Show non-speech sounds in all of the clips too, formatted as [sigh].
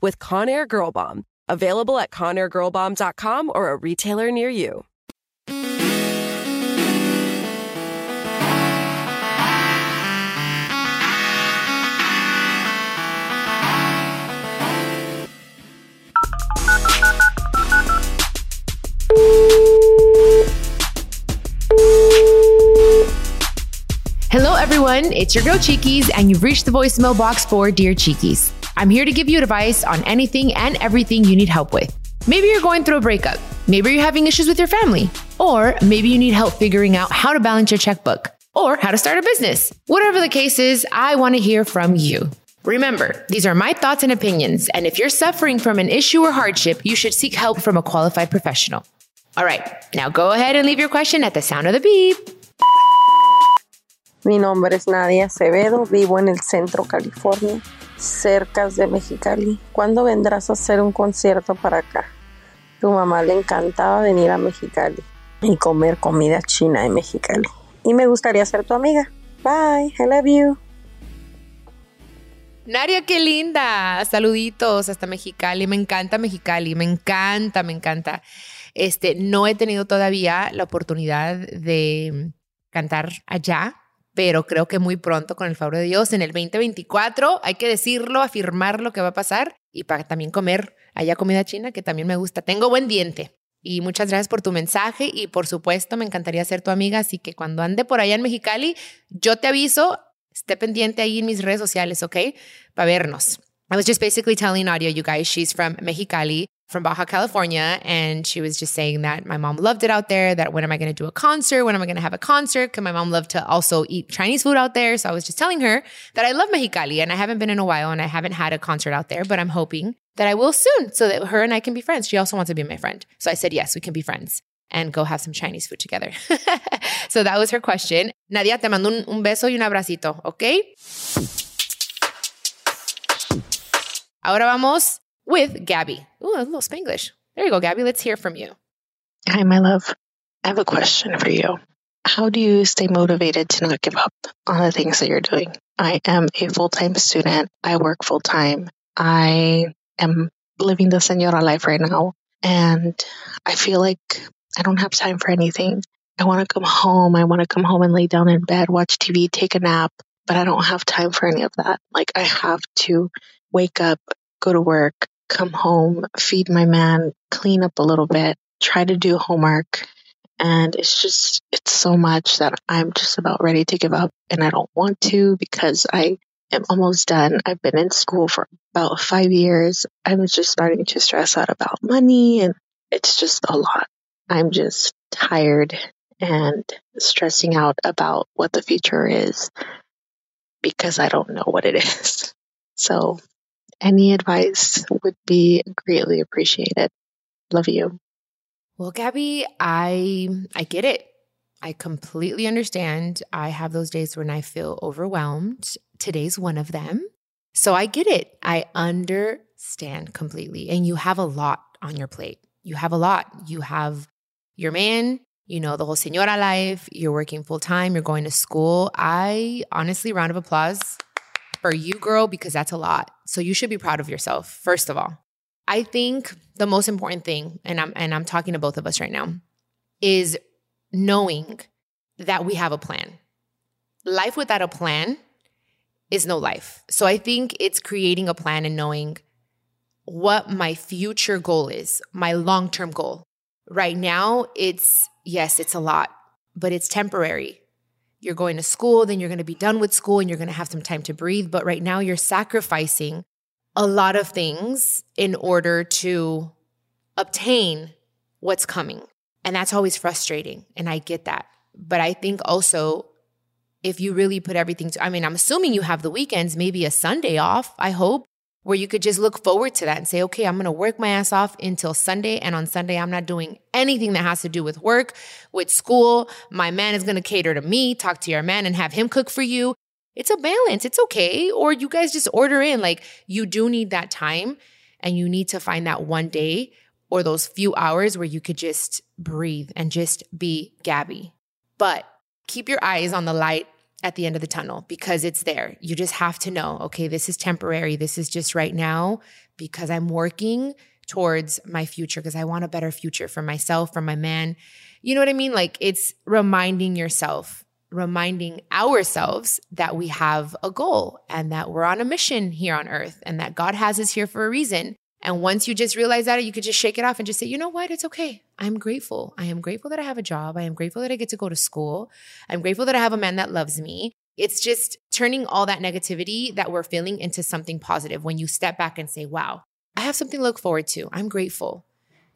with Conair Girl Bomb. Available at ConairGirlBomb.com or a retailer near you. Hello, everyone. It's your girl Chiquis, and you've reached the voicemail box for Dear Chiquis. I'm here to give you advice on anything and everything you need help with. Maybe you're going through a breakup. Maybe you're having issues with your family. Or maybe you need help figuring out how to balance your checkbook or how to start a business. Whatever the case is, I want to hear from you. Remember, these are my thoughts and opinions, and if you're suffering from an issue or hardship, you should seek help from a qualified professional. All right, now go ahead and leave your question at the sound of the beep. Mi nombre es Nadia Acevedo, vivo en el centro California, cerca de Mexicali. ¿Cuándo vendrás a hacer un concierto para acá? Tu mamá le encantaba venir a Mexicali y comer comida china en Mexicali. Y me gustaría ser tu amiga. Bye, I love you. Nadia, qué linda. Saluditos hasta Mexicali. Me encanta Mexicali. Me encanta, me encanta. Este, no he tenido todavía la oportunidad de cantar allá, pero creo que muy pronto, con el favor de Dios, en el 2024, hay que decirlo, afirmar lo que va a pasar y para también comer allá comida china, que también me gusta. Tengo buen diente. Y muchas gracias por tu mensaje y por supuesto me encantaría ser tu amiga, así que cuando ande por allá en Mexicali, yo te aviso, esté pendiente ahí en mis redes sociales, ¿ok? Para vernos. I was just basically telling Nadia, you guys, she's from Mexicali, from Baja California. And she was just saying that my mom loved it out there, that when am I going to do a concert? When am I going to have a concert? Because my mom loved to also eat Chinese food out there. So I was just telling her that I love Mexicali and I haven't been in a while and I haven't had a concert out there, but I'm hoping that I will soon so that her and I can be friends. She also wants to be my friend. So I said, yes, we can be friends and go have some Chinese food together. [laughs] so that was her question. Nadia, te mando un, un beso y un abracito, ¿ok? Ahora vamos with Gaby. Ooh, a little Spanglish. There you go, Gaby. Let's hear from you. Hi, my love. I have a question for you. How do you stay motivated to not give up on the things that you're doing? I am a full time student. I work full time. I am living the senora life right now. And I feel like I don't have time for anything. I want to come home. I want to come home and lay down in bed, watch TV, take a nap, but I don't have time for any of that. Like, I have to wake up, go to work, come home, feed my man, clean up a little bit, try to do homework. And it's just, it's so much that I'm just about ready to give up. And I don't want to because I am almost done. I've been in school for about five years. I'm just starting to stress out about money and it's just a lot. I'm just tired and stressing out about what the future is because I don't know what it [laughs] is. So any advice would be greatly appreciated. Love you. Well, Gaby, I I get it. I completely understand. I have those days when I feel overwhelmed. Today's one of them. So I get it. I understand completely. And you have a lot on your plate. You have a lot. You have your man, you know, the whole senora life, you're working full time, you're going to school. I honestly, round of applause for you, girl, because that's a lot. So you should be proud of yourself, first of all. I think the most important thing, and I'm and I'm talking to both of us right now, is knowing that we have a plan. Life without a plan is no life. So I think it's creating a plan and knowing what my future goal is, my long term goal. Right now, it's yes, it's a lot, but it's temporary. You're going to school, then you're going to be done with school and you're going to have some time to breathe. But right now, you're sacrificing a lot of things in order to obtain what's coming. And that's always frustrating. And I get that. But I think also, if you really put everything to, I mean, I'm assuming you have the weekends, maybe a Sunday off, I hope, where you could just look forward to that and say, okay, I'm going to work my ass off until Sunday. And on Sunday, I'm not doing anything that has to do with work, with school. My man is going to cater to me, talk to your man and have him cook for you. It's a balance. It's okay. Or you guys just order in. Like you do need that time and you need to find that one day or those few hours where you could just breathe and just be Gaby. But keep your eyes on the light at the end of the tunnel because it's there. You just have to know, okay, this is temporary. This is just right now because I'm working towards my future because I want a better future for myself, for my man. You know what I mean? Like it's reminding yourself, reminding ourselves that we have a goal and that we're on a mission here on earth and that God has us here for a reason. And once you just realize that, you could just shake it off and just say, you know what? It's okay. I'm grateful. I am grateful that I have a job. I am grateful that I get to go to school. I'm grateful that I have a man that loves me. It's just turning all that negativity that we're feeling into something positive when you step back and say, wow, I have something to look forward to. I'm grateful.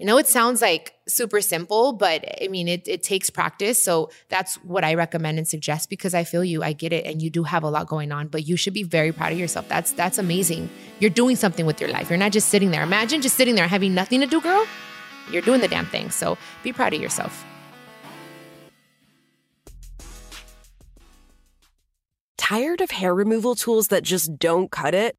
You know, it sounds like super simple, but I mean, it, it takes practice. So that's what I recommend and suggest because I feel you, I get it, and you do have a lot going on, but you should be very proud of yourself. That's that's amazing. You're doing something with your life. You're not just sitting there. Imagine just sitting there having nothing to do, girl. You're doing the damn thing. So be proud of yourself. Tired of hair removal tools that just don't cut it?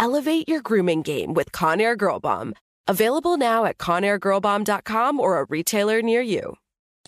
Elevate your grooming game with Conair Girl Bomb. Available now at ConairGirlBomb.com or a retailer near you.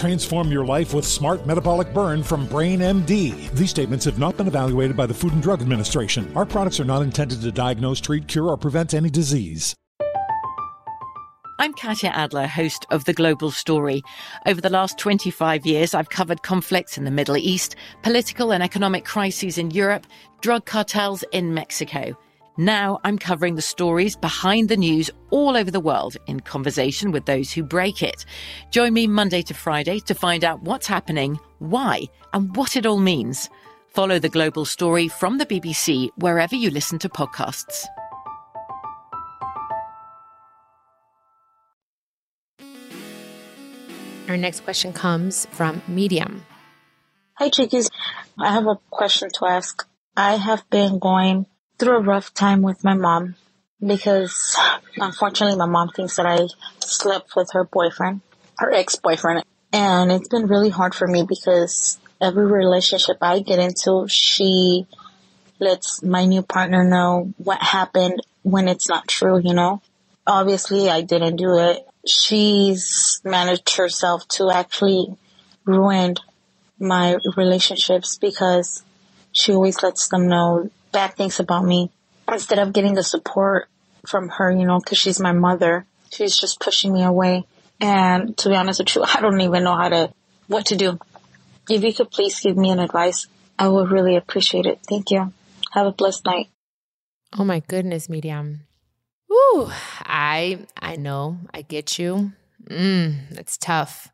Transform your life with Smart Metabolic Burn from Brain MD. These statements have not been evaluated by the Food and Drug Administration. Our products are not intended to diagnose, treat, cure, or prevent any disease. I'm Katya Adler, host of The Global Story. Over the last 25 years, I've covered conflicts in the Middle East, political and economic crises in Europe, drug cartels in Mexico. Now I'm covering the stories behind the news all over the world in conversation with those who break it. Join me Monday to Friday to find out what's happening, why, and what it all means. Follow the global story from the BBC wherever you listen to podcasts. Our next question comes from Miriam. Hi, Chiquis. I have a question to ask. I have been going through a rough time with my mom because unfortunately my mom thinks that I slept with her boyfriend, her ex-boyfriend. And it's been really hard for me because every relationship I get into, she lets my new partner know what happened when it's not true, you know? Obviously I didn't do it she's managed herself to actually ruin my relationships because she always lets them know bad things about me instead of getting the support from her, you know, because she's my mother. She's just pushing me away. And to be honest with you, I don't even know how to, what to do. If you could please give me an advice, I would really appreciate it. Thank you. Have a blessed night. Oh my goodness, Miriam. Ooh, I I know. I get you. Mm, it's tough.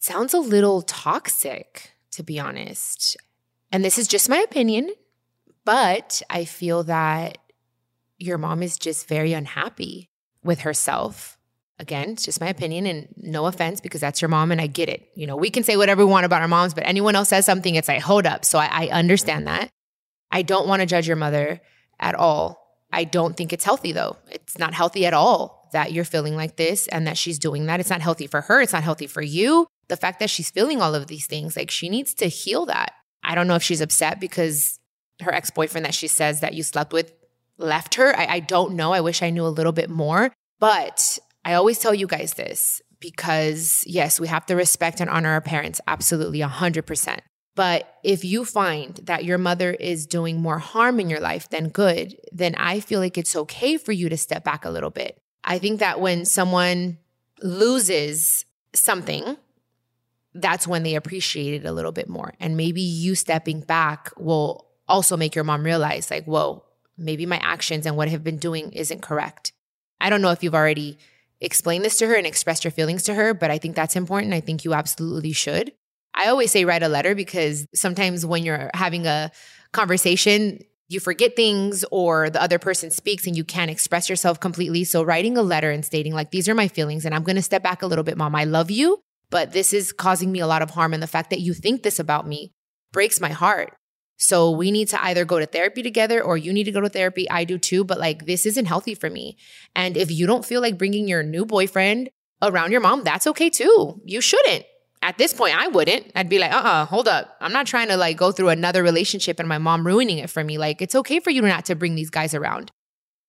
Sounds a little toxic, to be honest. And this is just my opinion, but I feel that your mom is just very unhappy with herself. Again, it's just my opinion and no offense because that's your mom and I get it. You know, we can say whatever we want about our moms, but anyone else says something, it's like, hold up. So I, I understand that. I don't want to judge your mother at all. I don't think it's healthy though. It's not healthy at all that you're feeling like this and that she's doing that. It's not healthy for her. It's not healthy for you. The fact that she's feeling all of these things, like she needs to heal that. I don't know if she's upset because her ex boyfriend that she says that you slept with left her. I, I don't know. I wish I knew a little bit more. But I always tell you guys this because, yes, we have to respect and honor our parents. Absolutely, 100%. But if you find that your mother is doing more harm in your life than good, then I feel like it's okay for you to step back a little bit. I think that when someone loses something, that's when they appreciate it a little bit more. And maybe you stepping back will also make your mom realize, like, whoa, maybe my actions and what I've been doing isn't correct. I don't know if you've already explained this to her and expressed your feelings to her, but I think that's important. I think you absolutely should. I always say write a letter because sometimes when you're having a conversation, you forget things or the other person speaks and you can't express yourself completely. So writing a letter and stating like these are my feelings and I'm going to step back a little bit mom. I love you, but this is causing me a lot of harm and the fact that you think this about me breaks my heart. So we need to either go to therapy together or you need to go to therapy. I do too, but like this isn't healthy for me. And if you don't feel like bringing your new boyfriend around your mom, that's okay too. You shouldn't at this point i wouldn't i'd be like uh-uh hold up i'm not trying to like go through another relationship and my mom ruining it for me like it's okay for you not to bring these guys around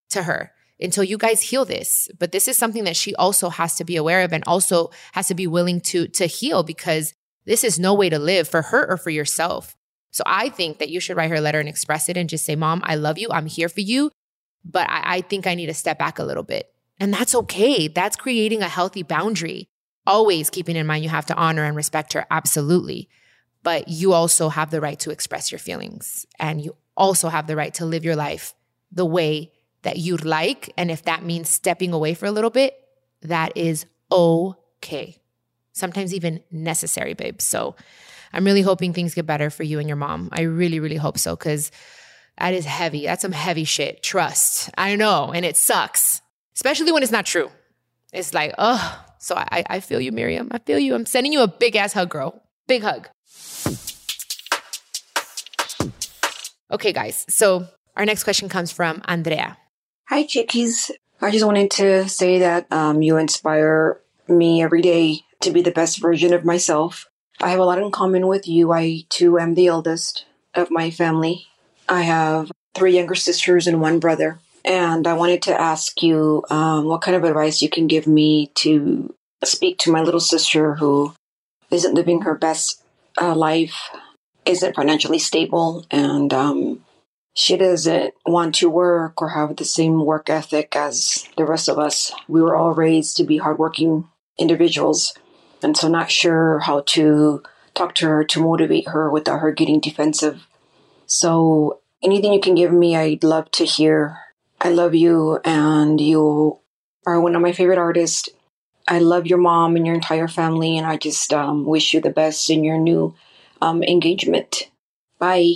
to her until you guys heal this but this is something that she also has to be aware of and also has to be willing to to heal because this is no way to live for her or for yourself so i think that you should write her a letter and express it and just say mom i love you i'm here for you but I, I think i need to step back a little bit and that's okay that's creating a healthy boundary always keeping in mind you have to honor and respect her, absolutely. But you also have the right to express your feelings and you also have the right to live your life the way that you'd like. And if that means stepping away for a little bit, that is okay. Sometimes even necessary, babe. So I'm really hoping things get better for you and your mom. I really, really hope so because that is heavy. That's some heavy shit. Trust. I know. And it sucks, especially when it's not true. It's like, oh, so I, I feel you, Miriam. I feel you. I'm sending you a big ass hug, girl. Big hug. Okay, guys. So our next question comes from Andrea. Hi, Chiquis. I just wanted to say that um, you inspire me every day to be the best version of myself. I have a lot in common with you. I too am the eldest of my family. I have three younger sisters and one brother. And I wanted to ask you um, what kind of advice you can give me to speak to my little sister who isn't living her best uh, life, isn't financially stable, and um, she doesn't want to work or have the same work ethic as the rest of us. We were all raised to be hardworking individuals, and so not sure how to talk to her to motivate her without her getting defensive. So anything you can give me, I'd love to hear. I love you, and you are one of my favorite artists. I love your mom and your entire family, and I just um, wish you the best in your new um, engagement. Bye.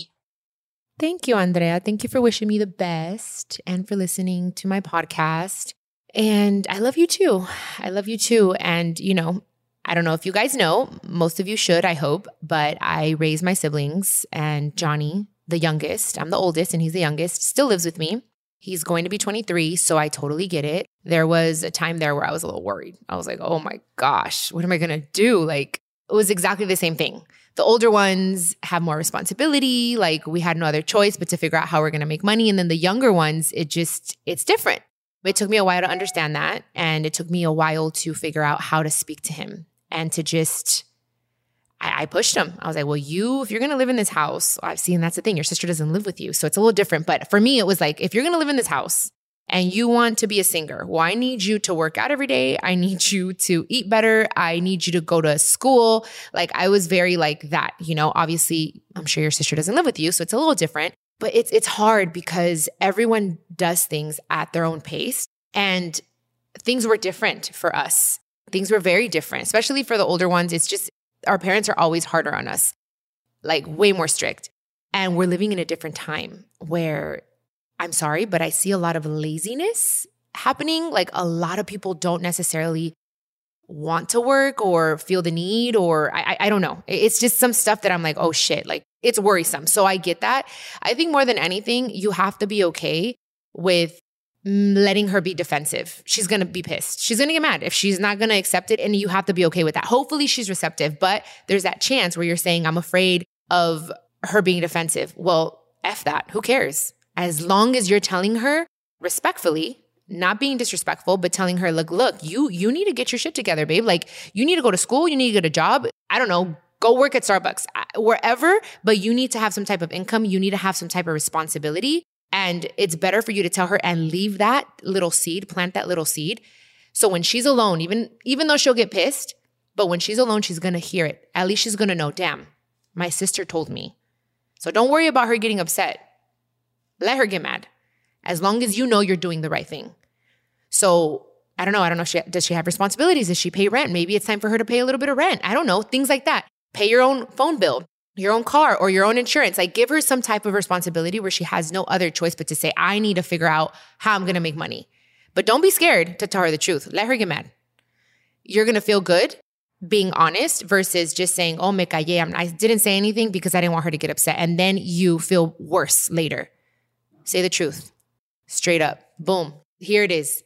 Thank you, Andrea. Thank you for wishing me the best and for listening to my podcast. And I love you too. I love you too. And, you know, I don't know if you guys know, most of you should, I hope, but I raised my siblings and Johnny, the youngest, I'm the oldest and he's the youngest, still lives with me. He's going to be 23, so I totally get it. There was a time there where I was a little worried. I was like, oh my gosh, what am I to do? Like, it was exactly the same thing. The older ones have more responsibility. Like, we had no other choice but to figure out how we're to make money. And then the younger ones, it just, it's different. It took me a while to understand that. And it took me a while to figure out how to speak to him and to just I, pushed him. I was like, well, you, if you're gonna live in this house, I've seen that's the thing. Your sister doesn't live with you. So it's a little different. But for me, it was like, if you're gonna live in this house and you want to be a singer, well, I need you to work out every day. I need you to eat better. I need you to go to school. Like I was very like that, you know, obviously I'm sure your sister doesn't live with you. So it's a little different, but it's, it's hard because everyone does things at their own pace and things were different for us. Things were very different, especially for the older ones. It's just, our parents are always harder on us, like way more strict. And we're living in a different time where I'm sorry, but I see a lot of laziness happening. Like a lot of people don't necessarily want to work or feel the need, or I, I, don't know. It's just some stuff that I'm like, oh shit, like it's worrisome. So I get that. I think more than anything, you have to be okay with letting her be defensive. She's going to be pissed. She's going to get mad if she's not going to accept it. And you have to be okay with that. Hopefully, she's receptive, but there's that chance where you're saying, I'm afraid of her being defensive. Well, F that. Who cares? As long as you're telling her respectfully, not being disrespectful, but telling her, look, look, you you need to get your shit together, babe. Like you need to go to school, you need to get a job. I don't know, go work at Starbucks, wherever, but you need to have some type of income. You need to have some type of responsibility. And it's better for you to tell her and leave that little seed, plant that little seed. So when she's alone, even even though she'll get pissed, but when she's alone, she's gonna hear it. At least she's gonna know, damn, my sister told me. So don't worry about her getting upset. Let her get mad. As long as you know you're doing the right thing. So I don't know. I don't know. She, does she have responsibilities? Does she pay rent? Maybe it's time for her to pay a little bit of rent. I don't know. Things like that. Pay your own phone bill your own car or your own insurance. Like give her some type of responsibility where she has no other choice but to say, I need to figure out how I'm going to make money. But don't be scared to tell her the truth. Let her get mad. You're going to feel good being honest versus just saying, oh, me callé. I didn't say anything because I didn't want her to get upset. And then you feel worse later. Say the truth straight up. Boom. Here it is.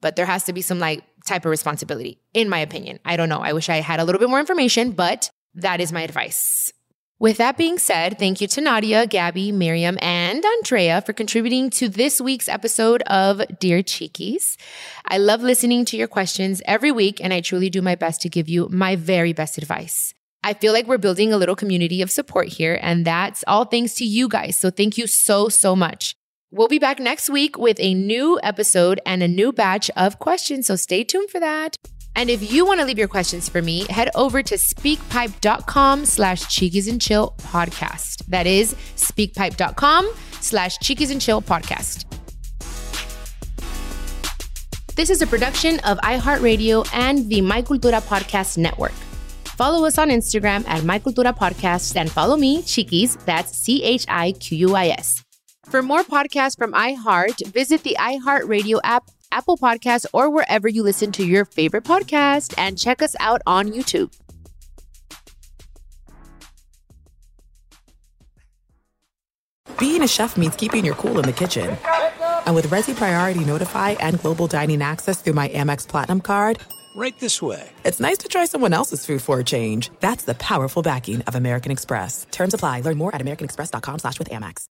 But there has to be some like type of responsibility, in my opinion. I don't know. I wish I had a little bit more information, but that is my advice. With that being said, thank you to Nadia, Gaby, Miriam, and Andrea for contributing to this week's episode of Dear Chiquis. I love listening to your questions every week, and I truly do my best to give you my very best advice. I feel like we're building a little community of support here, and that's all thanks to you guys. So thank you so, so much. We'll be back next week with a new episode and a new batch of questions, so stay tuned for that. And if you want to leave your questions for me, head over to speakpipe.com slash chiquis and chill podcast. That is speakpipe.com slash chiquis and chill podcast. This is a production of iHeartRadio and the My Cultura Podcast Network. Follow us on Instagram at My Cultura Podcast and follow me, Chiquis, that's C H I Q U I S. For more podcasts from iHeart, visit the iHeartRadio app Apple Podcasts, or wherever you listen to your favorite podcast, and check us out on YouTube. Being a chef means keeping your cool in the kitchen. And with Resy Priority Notify and Global Dining Access through my Amex Platinum card, right this way. It's nice to try someone else's food for a change. That's the powerful backing of American Express. Terms apply. Learn more at americanexpress.com slash with Amex.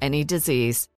any disease.